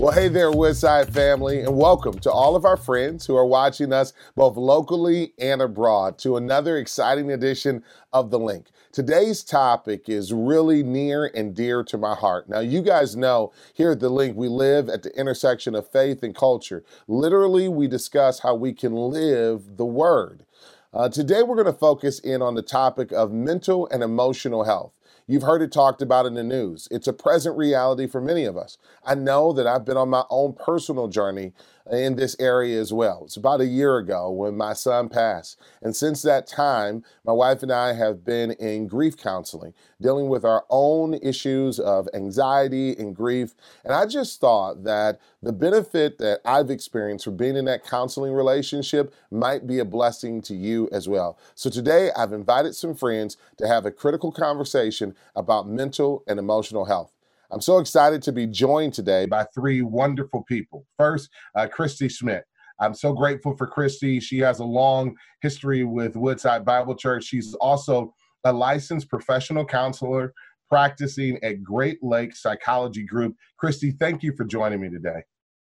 Well, hey there, Woodside family, and welcome to all of our friends who are watching us both locally and abroad to another exciting edition of The Link. Today's topic is really near and dear to my heart. Now, you guys know here at The Link, we live at the intersection of faith and culture. Literally, we discuss how we can live the Word. Uh, today, we're going to focus in on the topic of mental and emotional health. You've heard it talked about in the news. It's a present reality for many of us. I know that I've been on my own personal journey in this area as well. It's about a year ago when my son passed. And since that time, my wife and I have been in grief counseling, dealing with our own issues of anxiety and grief. And I just thought that the benefit that I've experienced from being in that counseling relationship might be a blessing to you as well. So today, I've invited some friends to have a critical conversation about mental and emotional health. I'm so excited to be joined today by three wonderful people. First, uh, Christy Schmidt. I'm so grateful for Christy. She has a long history with Woodside Bible Church. She's also a licensed professional counselor practicing at Great Lakes Psychology Group. Christy, thank you for joining me today.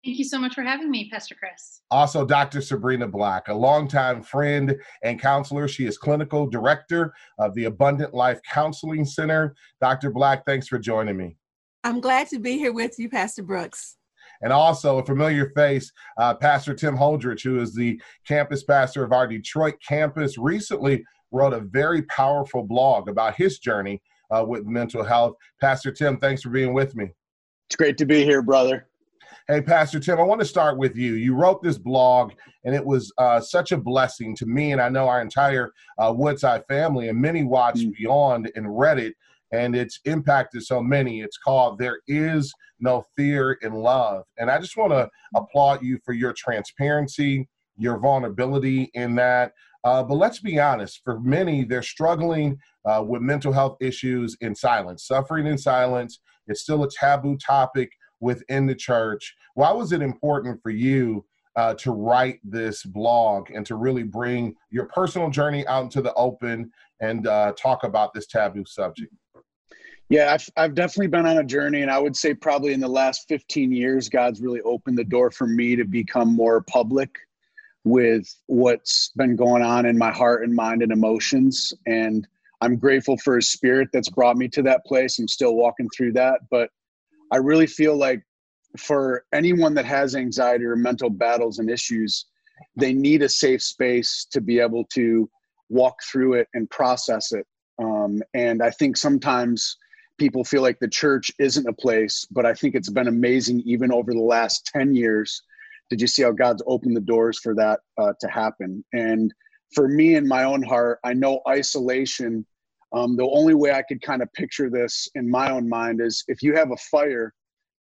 Thank you so much for having me, Pastor Chris. Also, Dr. Sabrina Black, a longtime friend and counselor. She is clinical director of the Abundant Life Counseling Center. Dr. Black, thanks for joining me. I'm glad to be here with you, Pastor Brooks. And also a familiar face, uh, Pastor Tim Holdridge, who is the campus pastor of our Detroit campus, recently wrote a very powerful blog about his journey uh, with mental health. Pastor Tim, thanks for being with me. It's great to be here, brother. Hey, Pastor Tim, I want to start with you. You wrote this blog, and it was uh, such a blessing to me, and I know our entire uh, Woodside family, and many watched mm. Beyond and read it and it's impacted so many. It's called There Is No Fear in Love. And I just want to applaud you for your transparency, your vulnerability in that. Uh, but let's be honest, for many, they're struggling uh, with mental health issues in silence, suffering in silence. It's still a taboo topic within the church. Why was it important for you uh, to write this blog and to really bring your personal journey out into the open and uh, talk about this taboo subject? Yeah, I've, I've definitely been on a journey, and I would say probably in the last 15 years, God's really opened the door for me to become more public with what's been going on in my heart and mind and emotions. And I'm grateful for His Spirit that's brought me to that place. I'm still walking through that, but I really feel like for anyone that has anxiety or mental battles and issues, they need a safe space to be able to walk through it and process it. Um, and I think sometimes people feel like the church isn't a place, but I think it's been amazing even over the last 10 years. Did you see how God's opened the doors for that uh, to happen? And for me in my own heart, I know isolation. Um, the only way I could kind of picture this in my own mind is if you have a fire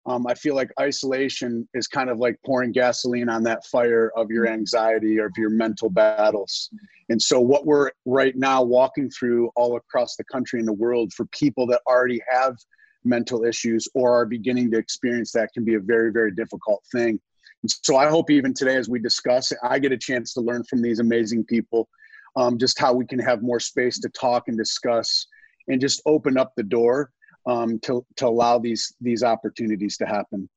um, I feel like isolation is kind of like pouring gasoline on that fire of your mm-hmm. anxiety or of your mental battles. And so, what we're right now walking through all across the country and the world for people that already have mental issues or are beginning to experience that can be a very, very difficult thing. And so, I hope even today, as we discuss, I get a chance to learn from these amazing people um, just how we can have more space to talk and discuss and just open up the door um, to to allow these these opportunities to happen.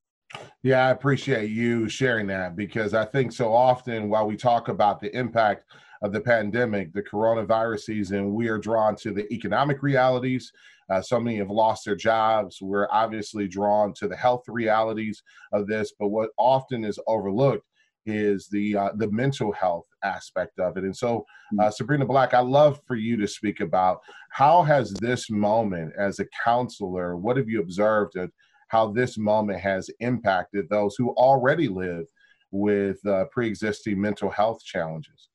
Yeah, I appreciate you sharing that because I think so often while we talk about the impact of the pandemic, the coronavirus season, we are drawn to the economic realities. Uh, so many have lost their jobs. We're obviously drawn to the health realities of this, but what often is overlooked is the uh, the mental health aspect of it. And so, uh, mm. Sabrina Black, I love for you to speak about how has this moment as a counselor, what have you observed of how this moment has impacted those who already live with uh, pre-existing mental health challenges?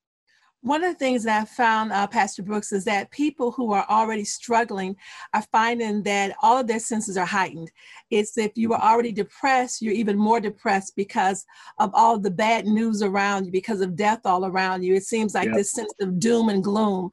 One of the things that I found, uh, Pastor Brooks, is that people who are already struggling are finding that all of their senses are heightened. It's if you are already depressed, you're even more depressed because of all the bad news around you, because of death all around you. It seems like yep. this sense of doom and gloom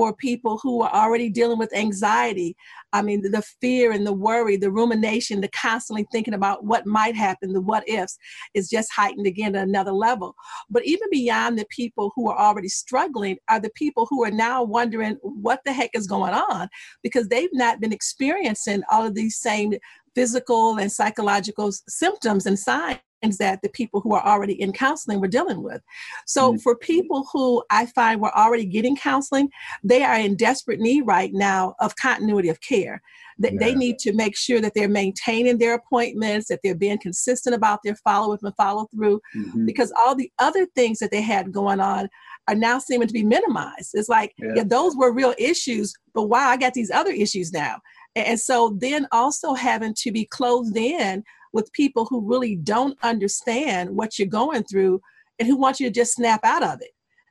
for people who are already dealing with anxiety. I mean, the, the fear and the worry, the rumination, the constantly thinking about what might happen, the what ifs is just heightened again at another level. But even beyond the people who are already struggling are the people who are now wondering what the heck is going on because they've not been experiencing all of these same physical and psychological symptoms and signs that the people who are already in counseling were dealing with. So, mm-hmm. for people who I find were already getting counseling, they are in desperate need right now of continuity of care. They, yeah. they need to make sure that they're maintaining their appointments, that they're being consistent about their follow up and follow through, mm-hmm. because all the other things that they had going on are now seeming to be minimized. It's like, yeah. yeah, those were real issues, but wow, I got these other issues now. And so then also having to be closed in with people who really don't understand what you're going through and who want you to just snap out of it.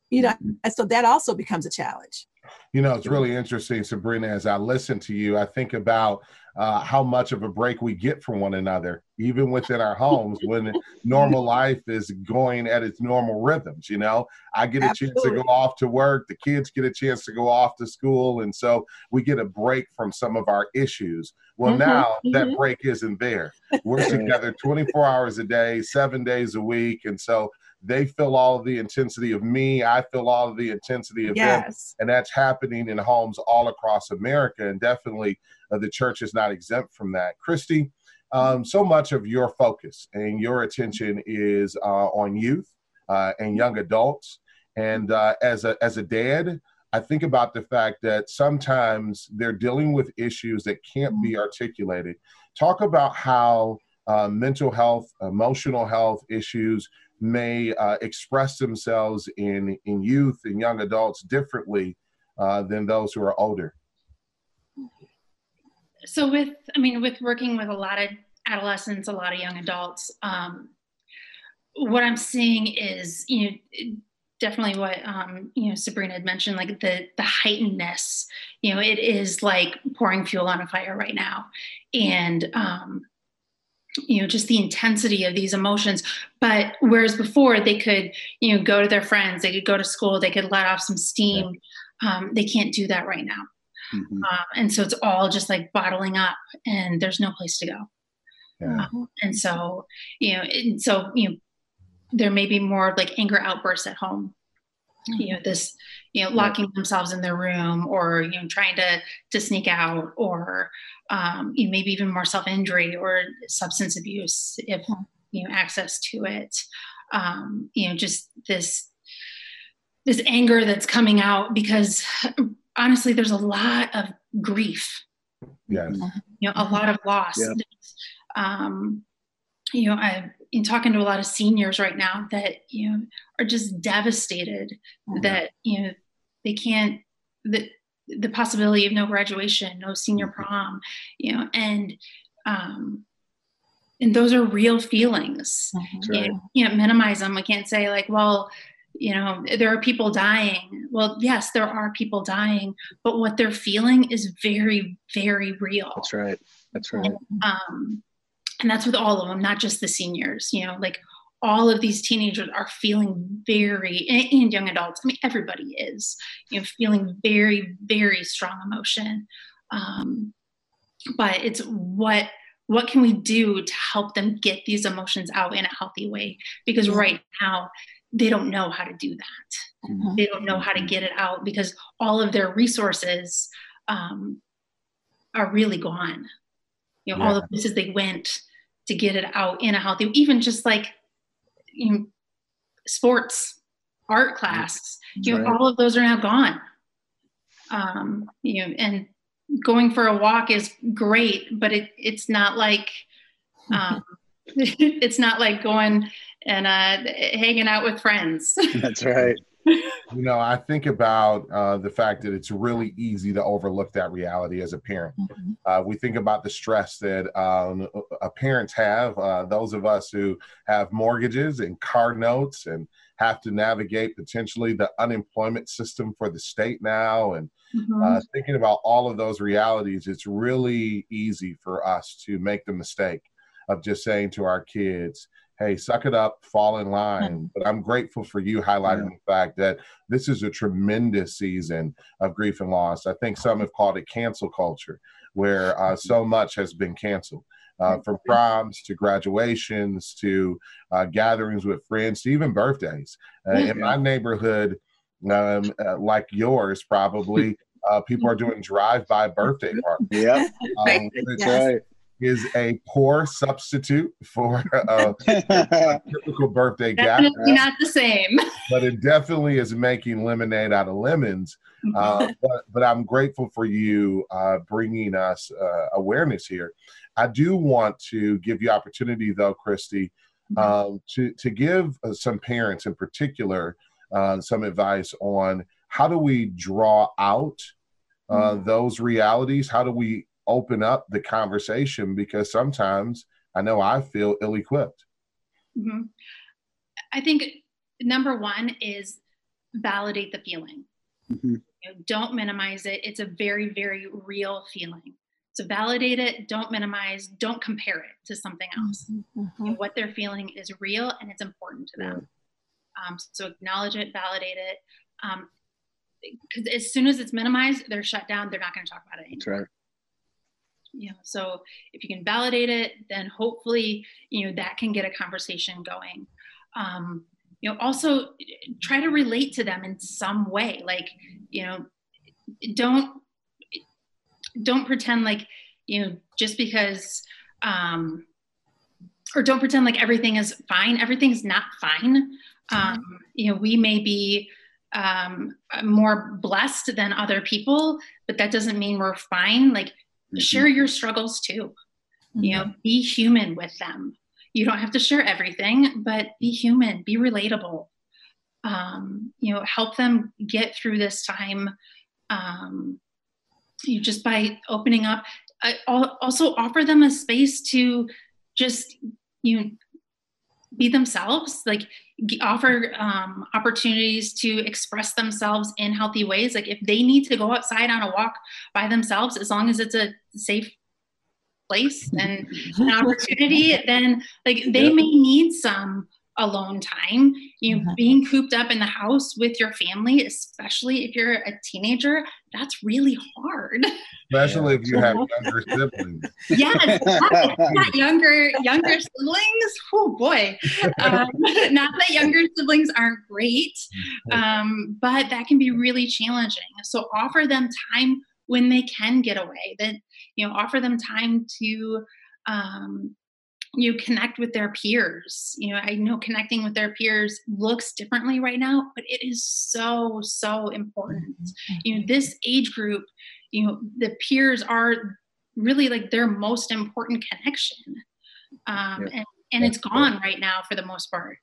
You know, mm-hmm. and so that also becomes a challenge. You know, it's really interesting, Sabrina, as I listen to you, I think about uh, how much of a break we get from one another, even within our homes when normal life is going at its normal rhythms. You know, I get a Absolutely. chance to go off to work, the kids get a chance to go off to school. And so we get a break from some of our issues. Well, mm-hmm. now mm-hmm. that break isn't there. We're together 24 hours a day, seven days a week. And so they feel all of the intensity of me. I feel all of the intensity of yes. them. And that's happening in homes all across America. And definitely uh, the church is not exempt from that. Christy, um, so much of your focus and your attention is uh, on youth uh, and young adults. And uh, as, a, as a dad, I think about the fact that sometimes they're dealing with issues that can't be articulated. Talk about how uh, mental health, emotional health issues may uh, express themselves in, in youth and young adults differently uh, than those who are older? So, with, I mean, with working with a lot of adolescents, a lot of young adults, um, what I'm seeing is, you know, definitely what um, you know Sabrina had mentioned, like the the heightenedness. You know, it is like pouring fuel on a fire right now, and um, you know just the intensity of these emotions but whereas before they could you know go to their friends they could go to school they could let off some steam um, they can't do that right now mm-hmm. um, and so it's all just like bottling up and there's no place to go yeah. um, and so you know and so you know there may be more like anger outbursts at home you know this you know locking themselves in their room or you know trying to to sneak out or um, you know, maybe even more self injury or substance abuse if you know access to it. Um, you know, just this this anger that's coming out because honestly, there's a lot of grief. Yes. You know, a lot of loss. Yeah. Um, you know, I in talking to a lot of seniors right now that you know are just devastated mm-hmm. that you know they can't that the possibility of no graduation, no senior mm-hmm. prom, you know, and um, and those are real feelings. Mm-hmm. You, you can't minimize them. We can't say like, well, you know, there are people dying. Well, yes, there are people dying, but what they're feeling is very, very real. That's right. That's right. And, um, and that's with all of them, not just the seniors. You know, like all of these teenagers are feeling very and young adults i mean everybody is you know feeling very very strong emotion um, but it's what what can we do to help them get these emotions out in a healthy way because right now they don't know how to do that mm-hmm. they don't know how to get it out because all of their resources um, are really gone you know yeah. all the places they went to get it out in a healthy even just like you know, sports, art class, you know, all of those are now gone. Um, you know, and going for a walk is great, but it, it's not like, um, it's not like going and uh, hanging out with friends. That's right you know, I think about uh, the fact that it's really easy to overlook that reality as a parent. Mm-hmm. Uh, we think about the stress that um, parents have, uh, those of us who have mortgages and car notes and have to navigate potentially the unemployment system for the state now. And mm-hmm. Uh, thinking about all of those realities, it's really easy for us to make the mistake of just saying to our kids, hey, suck it up, fall in line. But I'm grateful for you highlighting yeah. the fact that this is a tremendous season of grief and loss. I think some have called it cancel culture, where uh, so much has been canceled. Uh, from proms to graduations to uh, gatherings with friends to even birthdays. Uh, in my neighborhood, um, uh, like yours, probably, uh, people are doing drive-by birthday parties. Yeah, um, right is a poor substitute for a, typical birthday definitely not the same. But it definitely is making lemonade out of lemons. Uh, mm-hmm. but, but I'm grateful for you uh, bringing us uh, awareness here. I do want to give you opportunity, though, Christy, mm-hmm. um, to to give uh, some parents in particular uh, some advice on how do we draw out uh, mm-hmm. those realities? How do we open up the conversation because sometimes I know I feel ill equipped. Mm-hmm. I think number one is validate the feeling. Mm-hmm. You know, don't minimize it. It's a very, very real feeling. So validate it, don't minimize, don't compare it to something else. Mm-hmm. You know, what they're feeling is real and it's important to them. Um, so acknowledge it, validate it. because um, as soon as it's minimized, they're shut down. They're not going to talk about it anymore. That's right you know so if you can validate it then hopefully you know that can get a conversation going. Um, you know also try to relate to them in some way like you know don't don't pretend like you know just because um or don't pretend like everything is fine everything's not fine. Um you know we may be um more blessed than other people but that doesn't mean we're fine. Like mm-hmm. share your struggles too. Mm-hmm. you know be human with them. You don't have to share everything but be human be relatable. Um, you know help them get through this time um, you just by opening up. I also offer them a space to just you know, be themselves. Like offer um, opportunities to express themselves in healthy ways. Like if they need to go outside on a walk by themselves as long as it's a safe place and an opportunity then like they may need some alone time. You know mm-hmm. being cooped up in the house with your family especially if you're a teenager that's really hard. Especially if you have younger siblings. Yes not younger younger siblings? Oh boy. Um, not that younger siblings aren't great mm-hmm. um, but that can be really challenging. So offer them time when they can get away. That you know offer them time to um, you connect with their peers. You know i know connecting with their peers looks differently right now but it is so so important. Mm-hmm. you know this age group you know the peers are really like their most important connection. Um, yeah. and, and it's gone right. now for the most part.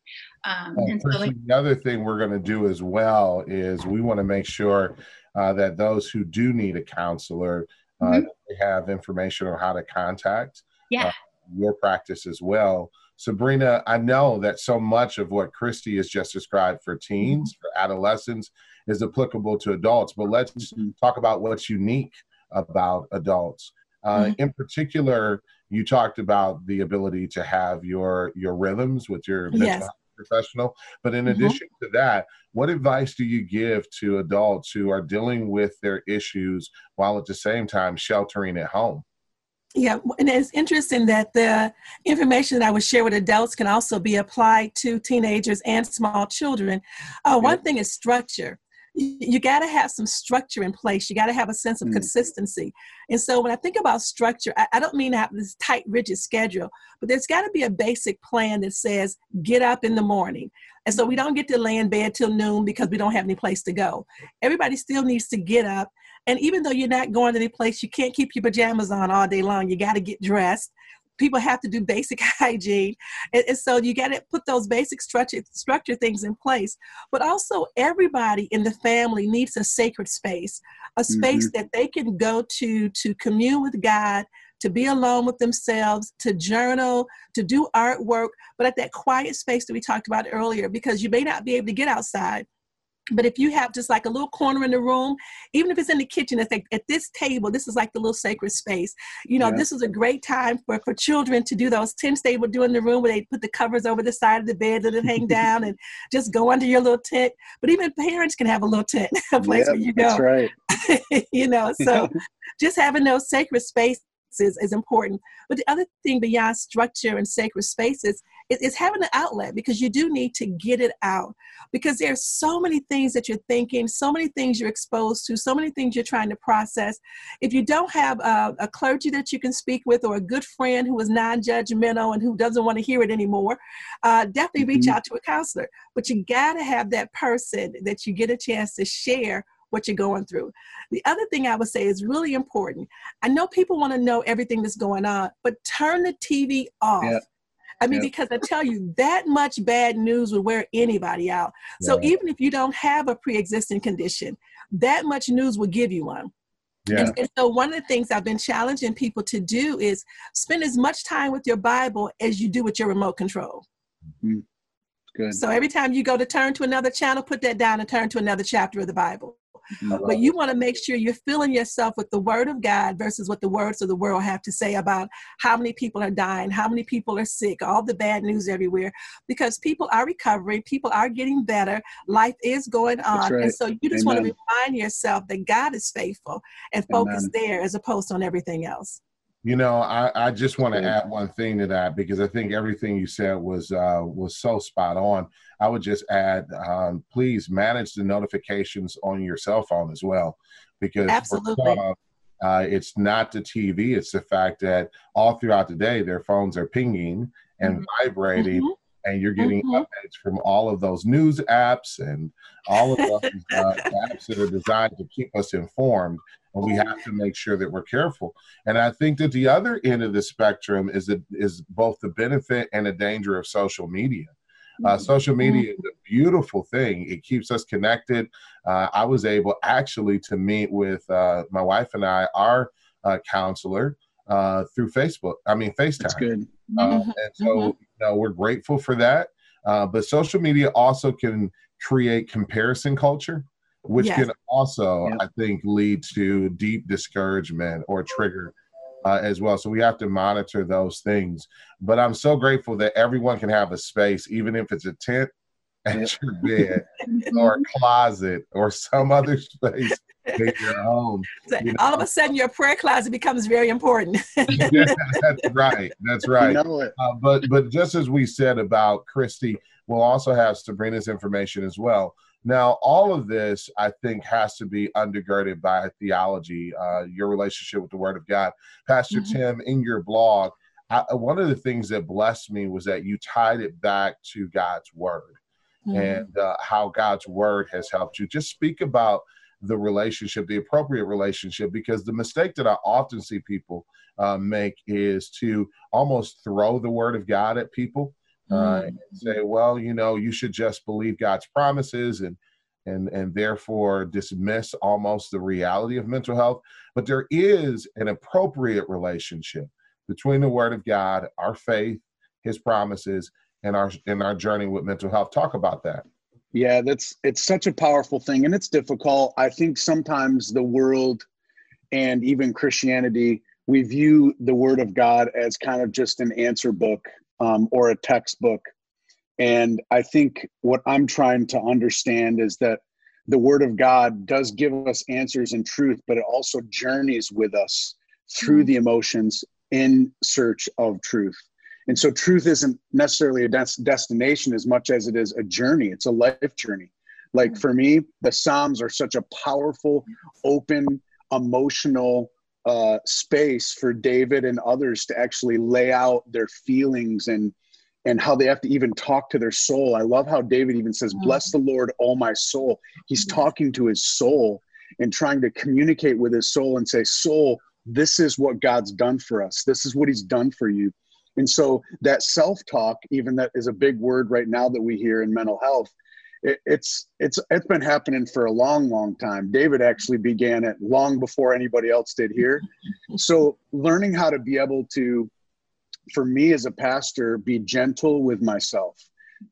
Um, and so like, the other thing we're going to do as well is we want to make sure uh, that those who do need a counselor uh, mm-hmm. have information on how to contact yeah. uh, your practice as well. Sabrina, I know that so much of what Christy has just described for teens, mm-hmm. for adolescents, is applicable to adults, but let's mm-hmm. talk about what's unique about adults. Uh, mm-hmm. In particular, you talked about the ability to have your your rhythms with your yes. professional. But in mm-hmm. addition to that, what advice do you give to adults who are dealing with their issues while at the same time sheltering at home? Yeah, and it's interesting that the information that I would share with adults can also be applied to teenagers and small children. Uh, one thing is structure. You, got to have some structure in place. You got to have a sense of mm. consistency. And so when I think about structure, I, I don't mean to have this tight, rigid schedule, but there's got to be a basic plan that says get up in the morning. And so we don't get to lay in bed till noon because we don't have any place to go. Everybody still needs to get up and even though you're not going to any place, you can't keep your pajamas on all day long. You got to get dressed. People have to do basic hygiene. And, and so you got to put those basic structure, structure things in place. But also, everybody in the family needs a sacred space, a space mm-hmm. that they can go to to commune with God, to be alone with themselves, to journal, to do artwork, but at that quiet space that we talked about earlier, because you may not be able to get outside but if you have just like a little corner in the room, even if it's in the kitchen, it's like at this table, this is like the little sacred space. You know, yeah. this is a great time for, for children to do those tents they would do in the room where they put the covers over the side of the bed that it hang down and just go under your little tent. But even parents can have a little tent, a place yep, where you go. That's right. you know, so just having those sacred spaces is important. But the other thing beyond structure and sacred spaces is, is having an outlet because you do need to get it out because there's so many things that you're thinking, so many things you're exposed to, so many things you're trying to process. If you don't have a, a clergy that you can speak with or a good friend who is non-judgmental and who doesn't want to hear it anymore, uh, definitely mm-hmm. reach out to a counselor. But you got to have that person that you get a chance to share what you're going through. The other thing I would say is really important. I know people want to know everything that's going on, but turn the TV off. Yep. I mean, yep. because I tell you, that much bad news would wear anybody out. So even if you don't have a pre existing condition, that much news will give you one. Yeah. And, and, so one of the things I've been challenging people to do is spend as much time with your Bible as you do with your remote control. Mm-hmm. Good. So every time you go to turn to another channel, put that down and turn to another chapter of the Bible. But you want to make sure you're filling yourself with the word of God versus what the words of the world have to say about how many people are dying, how many people are sick, all the bad news everywhere. Because people are recovering, people are getting better, life is going on. Right. And so you just Amen. want to remind yourself that God is faithful and focus Amen. there as opposed on everything else. You know, I, I just want to add one thing to that because I think everything you said was uh, was so spot on. I would just add, um, please manage the notifications on your cell phone as well, because absolutely. uh, it's not the TV; it's the fact that all throughout the day their phones are pinging and mm-hmm. vibrating. Mm-hmm and you're getting mm-hmm. updates from all of those news apps and all of those uh, apps that are designed to keep us informed and we have to make sure that we're careful. And I think that the other end of the spectrum is that is both the benefit and the danger of social media. Uh, mm-hmm. social media is a beautiful thing. It keeps us connected. Uh, I was able actually to meet with uh, my wife and I, our uh, counselor, uh, through Facebook. I mean, FaceTime. That's good. Uh, mm-hmm. and so, mm-hmm. you know, we're grateful for that. but social media also can create comparison culture which yes. can also, I think, lead to deep discouragement or trigger uh, as well. So we have to monitor those things. But I'm so grateful that everyone can have a space, even if it's a tent at your bed or a closet or some other space in your home. So you know? All of a sudden, your prayer closet becomes very important. that's right. That's right. You know uh, but but just as we said about Christy, we'll also have Sabrina's information as well. Now, all of this, I think, has to be undergirded by theology, uh, your relationship with the Word of God. Pastor mm-hmm. Tim, in your blog, I, one of the things that blessed me was that you tied it back to God's Word mm-hmm. and uh, how God's Word has helped you. Just speak about the relationship, the appropriate relationship, because the mistake that I often see people uh, make is to almost throw the Word of God at people uh, and say, well, you know, you should just believe God's promises and and and therefore dismiss almost the reality of mental health. But there is an appropriate relationship between the Word of God, our faith, His promises, and our in our journey with mental health. Talk about that. Yeah, that's it's such a powerful thing, and it's difficult. I think sometimes the world and even Christianity we view the Word of God as kind of just an answer book um, or a textbook. And I think what I'm trying to understand is that the Word of God does give us answers and truth, but it also journeys with us through mm-hmm. the emotions in search of truth. And so, truth isn't necessarily a des- destination as much as it is a journey, it's a life journey. Like mm-hmm. for me, the Psalms are such a powerful, open, emotional uh, space for David and others to actually lay out their feelings and and how they have to even talk to their soul. I love how David even says, "Bless the Lord, all my soul." He's talking to his soul and trying to communicate with his soul and say, "Soul, this is what God's done for us. This is what He's done for you." And so that self-talk, even that is a big word right now that we hear in mental health, it, it's it's it's been happening for a long long time david actually began it long before anybody else did here so learning how to be able to for me as a pastor be gentle with myself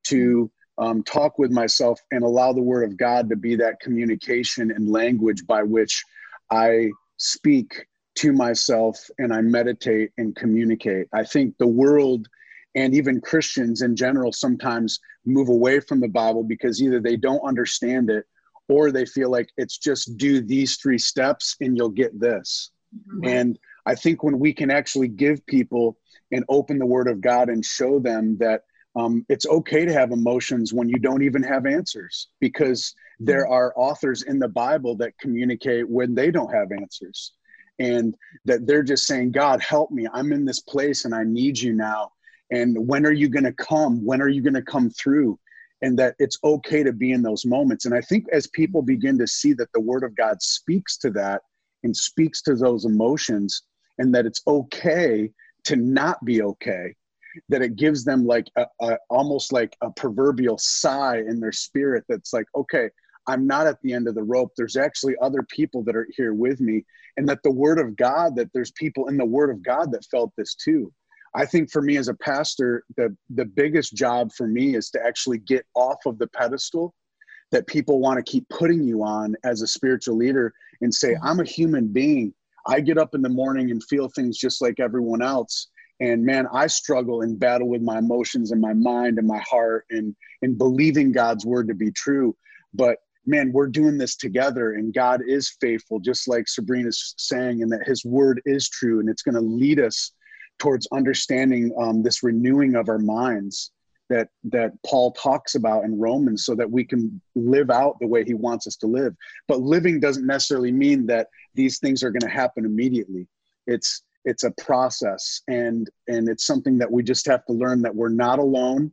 to um, talk with myself and allow the word of God to be that communication and language by which I speak to myself and I meditate and communicate. I think the world and even Christians in general sometimes move away from the Bible because either they don't understand it or they feel like it's just do these three steps and you'll get this. Mm-hmm. And I think when we can actually give people and open the word of God and show them that um, it's okay to have emotions when you don't even have answers because there are authors in the Bible that communicate when they don't have answers and that they're just saying, God, help me. I'm in this place and I need you now. And when are you going to come? When are you going to come through? And that it's okay to be in those moments. And I think as people begin to see that the word of God speaks to that and speaks to those emotions, and that it's okay to not be okay, that it gives them like a, a, almost like a proverbial sigh in their spirit that's like okay i'm not at the end of the rope there's actually other people that are here with me and that the word of god that there's people in the word of god that felt this too i think for me as a pastor the the biggest job for me is to actually get off of the pedestal that people want to keep putting you on as a spiritual leader and say mm-hmm. i'm a human being. I get up in the morning and feel things just like everyone else. And man i struggle and battle with my emotions and my mind and my heart and and believing god's word to be true. But man we're doing this together and god is faithful just like sabrina's saying and that his word is true and it's going to lead us towards understanding um, this renewing of our minds that that paul talks about in romans so that we can live out the way he wants us to live. But living doesn't necessarily mean that these things are going to happen immediately. It's it's a process and and it's something that we just have to learn that we're not alone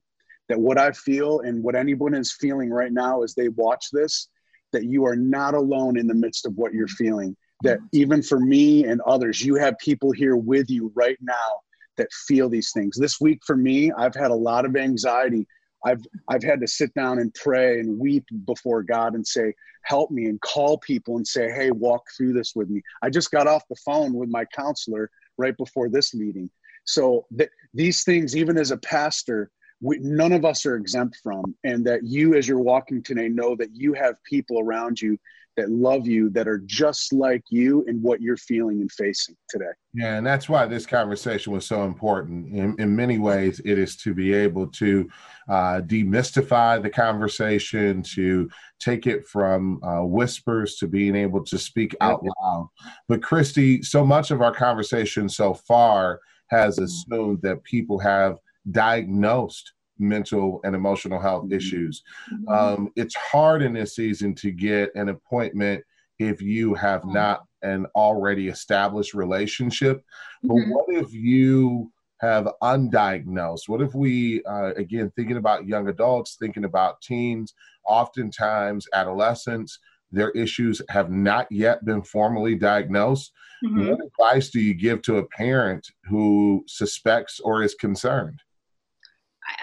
that what i feel and what anyone is feeling right now as they watch this that you are not alone in the midst of what you're feeling that mm-hmm. even for me and others you have people here with you right now that feel these things this week for me i've had a lot of anxiety I've I've had to sit down and pray and weep before God and say, "Help me," and call people and say, "Hey, walk through this with me." I just got off the phone with my counselor right before this meeting. So th- these things, even as a pastor, we, none of us are exempt from, and that you, as you're walking today, know that you have people around you that love you that are just like you and what you're feeling and facing today. Yeah, and that's why this conversation was so important. In, in many ways, it is to be able to uh, demystify the conversation, to take it from uh, whispers to being able to speak out loud. But, Christy, so much of our conversation so far has assumed that people have diagnosed mental and emotional health mm-hmm. issues. Mm-hmm. Um, it's hard in this season to get an appointment if you have mm-hmm. not an already established relationship. But mm-hmm. what if you have undiagnosed? What if we, uh, again, thinking about young adults, thinking about teens, oftentimes adolescents, their issues have not yet been formally diagnosed. Mm-hmm. What advice do you give to a parent who suspects or is concerned?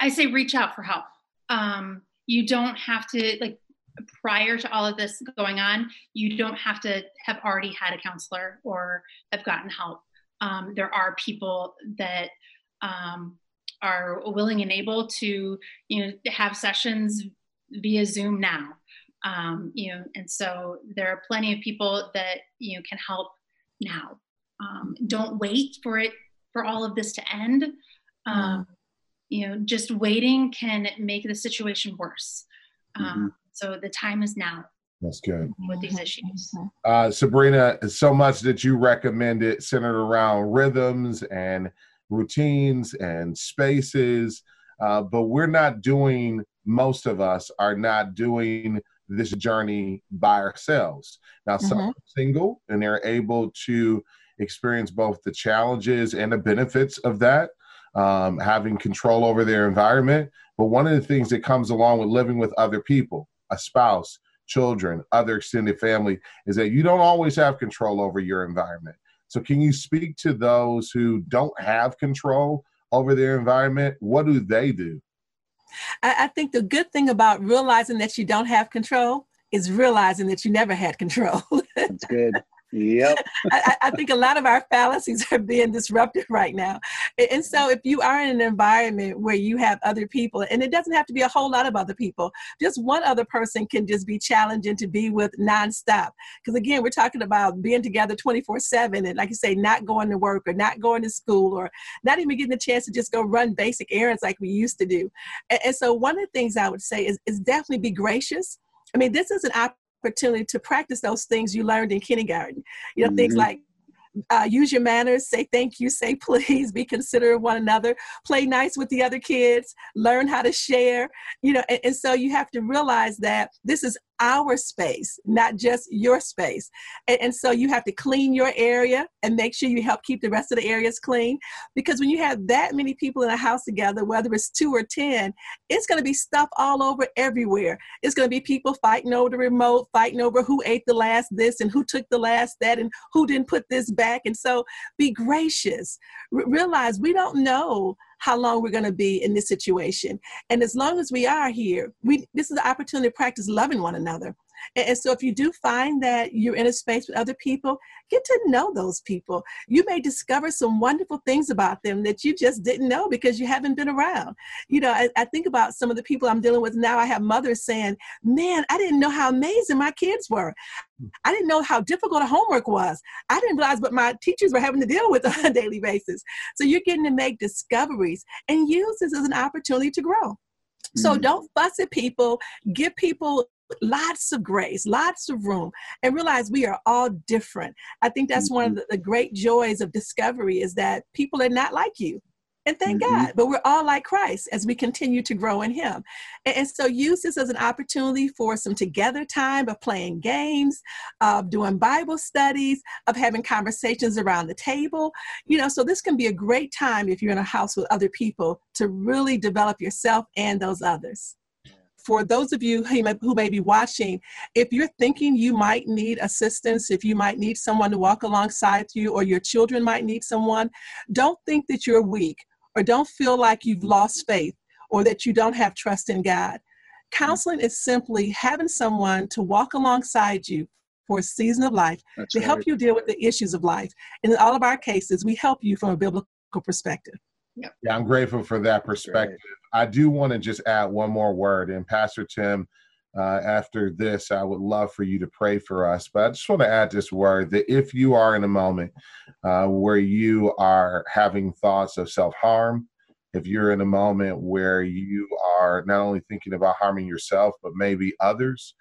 I say reach out for help. Um, you don't have to like prior to all of this going on, you don't have to have already had a counselor or have gotten help. Um, there are people that um, are willing and able to, you know, have sessions via Zoom now. Um, you know, and so there are plenty of people that you know can help now. Um, don't wait for it for all of this to end. Um, you know just waiting can make the situation worse. Um, mm-hmm. so the time is now. That's good. With these issues. Uh, sabrina so much that you recommended centered around rhythms and routines and spaces uh, but we're not doing most of us are not doing this journey by ourselves. Now mm-hmm. some are single and they're able to experience both the challenges and the benefits of that um, having control over their environment. But one of the things that comes along with living with other people, a spouse, children, other extended family, is that you don't always have control over your environment. So, can you speak to those who don't have control over their environment? What do they do? I, think the good thing about realizing that you don't have control is realizing that you never had control. That's good. Yep. I, I, think a lot of our fallacies are being disrupted right now. And so if you are in an environment where you have other people, and it doesn't have to be a whole lot of other people, just one other person can just be challenging to be with nonstop. Because again, we're talking about being together 24 7 and like you say, not going to work or not going to school or not even getting a chance to just go run basic errands like we used to do. And, and so one of the things I would say is, is definitely be gracious. I mean, this is an opportunity to practice those things you learned in kindergarten. You know, mm-hmm. things like uh, use your manners, say thank you, say please, be considerate of one another, play nice with the other kids, learn how to share, you know, and, and so you have to realize that this is our space, not just your space. And, and, so you have to clean your area and make sure you help keep the rest of the areas clean. Because when you have that many people in a house together, whether it's two or 10, it's going to be stuff all over everywhere. It's going to be people fighting over the remote, fighting over who ate the last this and who took the last that and who didn't put this back. And so be gracious. R- realize we don't know how long we're going to be in this situation. And as long as we are here, we this is the opportunity to practice loving one another. And, and so if you do find that you're in a space with other people, get to know those people. You may discover some wonderful things about them that you just didn't know because you haven't been around. You know, I, I think about some of the people I'm dealing with now. I have mothers saying, Man, I didn't know how amazing my kids were. I didn't know how difficult homework was. I didn't realize what my teachers were having to deal with on a daily basis. So you're getting to make discoveries and use this as an opportunity to grow. So mm-hmm. don't fuss at people. Give people lots of grace, lots of room, and realize we are all different. I think that's mm-hmm. one of mm-hmm. the, the, great joys of discovery is that people are not like you. And thank mm-hmm. God, but we're all like Christ as we continue to grow in Him. And, and, so use this as an opportunity for some together time of playing games, of doing Bible studies, of having conversations around the table. You know, so this can be a great time if you're in a house with other people to really develop yourself and those others for those of you who may, who may be watching, if you're thinking you might need assistance, if you might need someone to walk alongside you, or your children might need someone, don't think that you're weak or don't feel like you've lost faith or that you don't have trust in God. Counseling is simply having someone to walk alongside you for a season of life That's to right. help you deal with the issues of life. And in all of our cases, we help you from a biblical perspective. Yeah, I'm grateful for that perspective. I do want to just add one more word. And Pastor Tim, uh, after this, I would love for you to pray for us. But I just want to add this word that if you are in a moment uh, where you are having thoughts of self harm, if you're in a moment where you are not only thinking about harming yourself, but maybe others,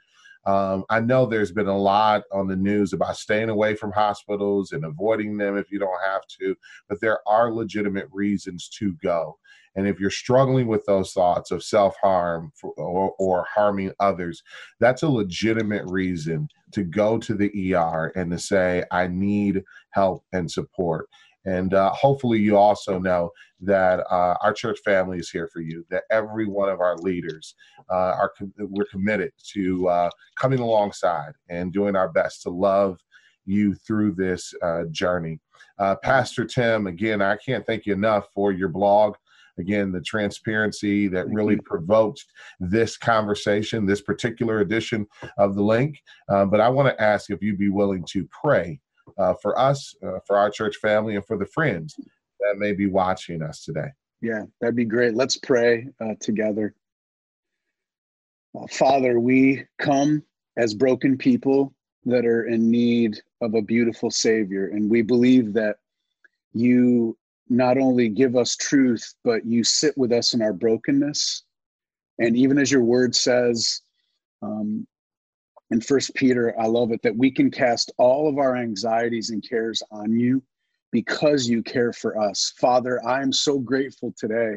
um, I know there's been a lot on the news about staying away from hospitals and avoiding them if you don't have to, but there are legitimate reasons to go. And if you're struggling with those thoughts of self harm or, or, harming others, that's a legitimate reason to go to the ER and to say, I need help and support. And uh, hopefully, you also know that uh, our church family is here for you. That every one of our leaders uh, are we're committed to uh, coming alongside and doing our best to love you through this uh, journey. Uh, Pastor Tim, again, I can't thank you enough for your blog again the transparency that really provoked this conversation this particular edition of the link uh, but i want to ask if you'd be willing to pray uh, for us, uh, for our church family, and for the friends that may be watching us today. Yeah, that'd be great. Let's pray uh, together. Uh, Father, we come as broken people that are in need of a beautiful Savior, and we believe that you not only give us truth, but you sit with us in our brokenness. And even as your word says, um, in first peter i love it that we can cast all of our anxieties and cares on you because you care for us. Father i am so grateful today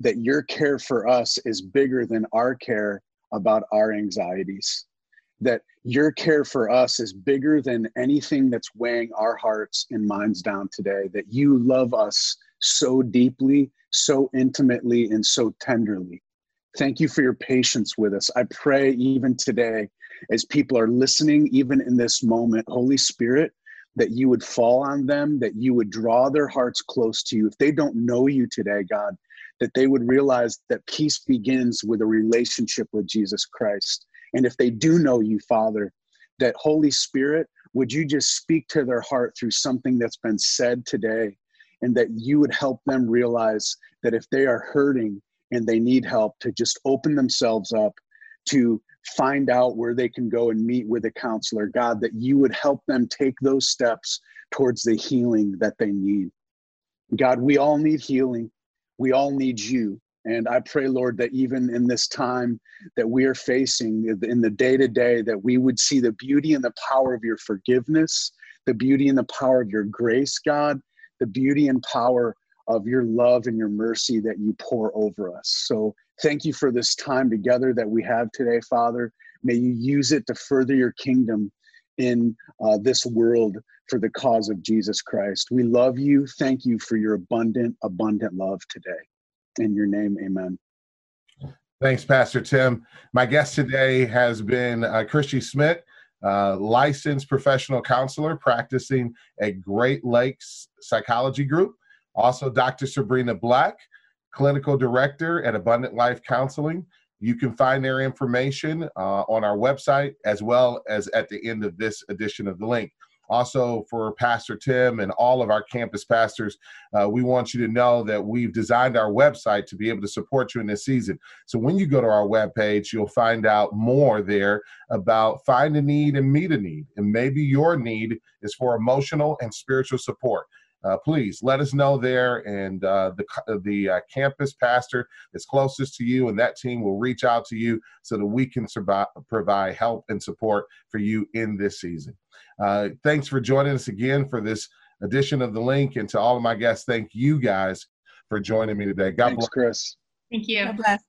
that your care for us is bigger than our care about our anxieties. That your care for us is bigger than anything that's weighing our hearts and minds down today. That you love us so deeply so intimately and so tenderly. Thank you for your patience with us. I pray even today as people are listening, even in this moment, Holy Spirit, that you would fall on them, that you would draw their hearts close to you. If they don't know you today, God, that they would realize that peace begins with a relationship with Jesus Christ. And if they do know you, Father, that Holy Spirit would you just speak to their heart through something that's been said today and that you would help them realize that if they are hurting and they need help to just open themselves up to find out where they can go and meet with a counselor god that you would help them take those steps towards the healing that they need. God we all need healing. We all need you. And I pray, Lord, that even in this time that we are facing in the day to day, that we would see the beauty and the power of your forgiveness, the beauty and the power of your grace, God, the beauty and power of your love and your mercy that you pour over us. So thank you for this time together that we have today, Father. May you use it to further your kingdom in uh, this world for the cause of Jesus Christ. We love you. Thank you for your abundant, abundant love today. In your name, amen. Thanks, Pastor Tim. My guest today has been uh, Christy Smith, uh, licensed professional counselor practicing at Great Lakes Psychology Group. Also, Dr. Sabrina Black, clinical director at Abundant Life Counseling. You can find their information uh, on our website as well as at the end of this edition of the link. Also, for Pastor Tim and all of our campus pastors, uh, we want you to know that we've designed our website to be able to support you in this season. So when you go to our webpage, you'll find out more there about find a need and meet a need. And maybe your need is for emotional and spiritual support. Uh, please let us know there, and uh, the the uh, campus pastor is closest to you and that team will reach out to you so that we can survive, provide help and support for you in this season. Uh, thanks for joining us again for this edition of the link, and to all of my guests, thank you guys for joining me today. God thanks, bless, Chris. Thank you. God bless.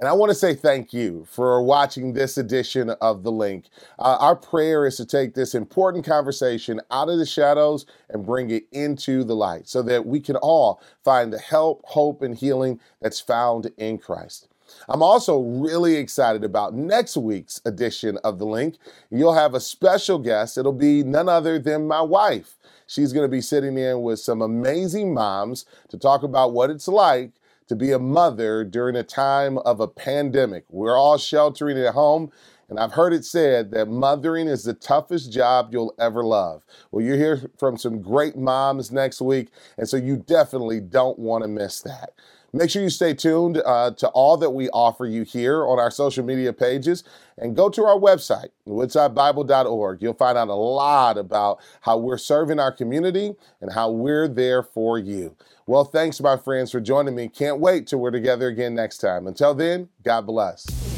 And I want to say thank you for watching this edition of The Link. Uh, our prayer is to take this important conversation out of the shadows and bring it into the light so that we can all find the help, hope, and healing that's found in Christ. I'm also really excited about next week's edition of The Link. You'll have a special guest. It'll be none other than my wife. She's going to be sitting in with some amazing moms to talk about what it's like to be a mother during a time of a pandemic. We're all sheltering at home. And I've heard it said that mothering is the toughest job you'll ever love. Well, you hear from some great moms next week, and so you definitely don't want to miss that. Make sure you stay tuned uh, to all that we offer you here on our social media pages and go to our website, woodsidebible.org. You'll find out a lot about how we're serving our community and how we're there for you. Well, thanks, my friends, for joining me. Can't wait till we're together again next time. Until then, God bless.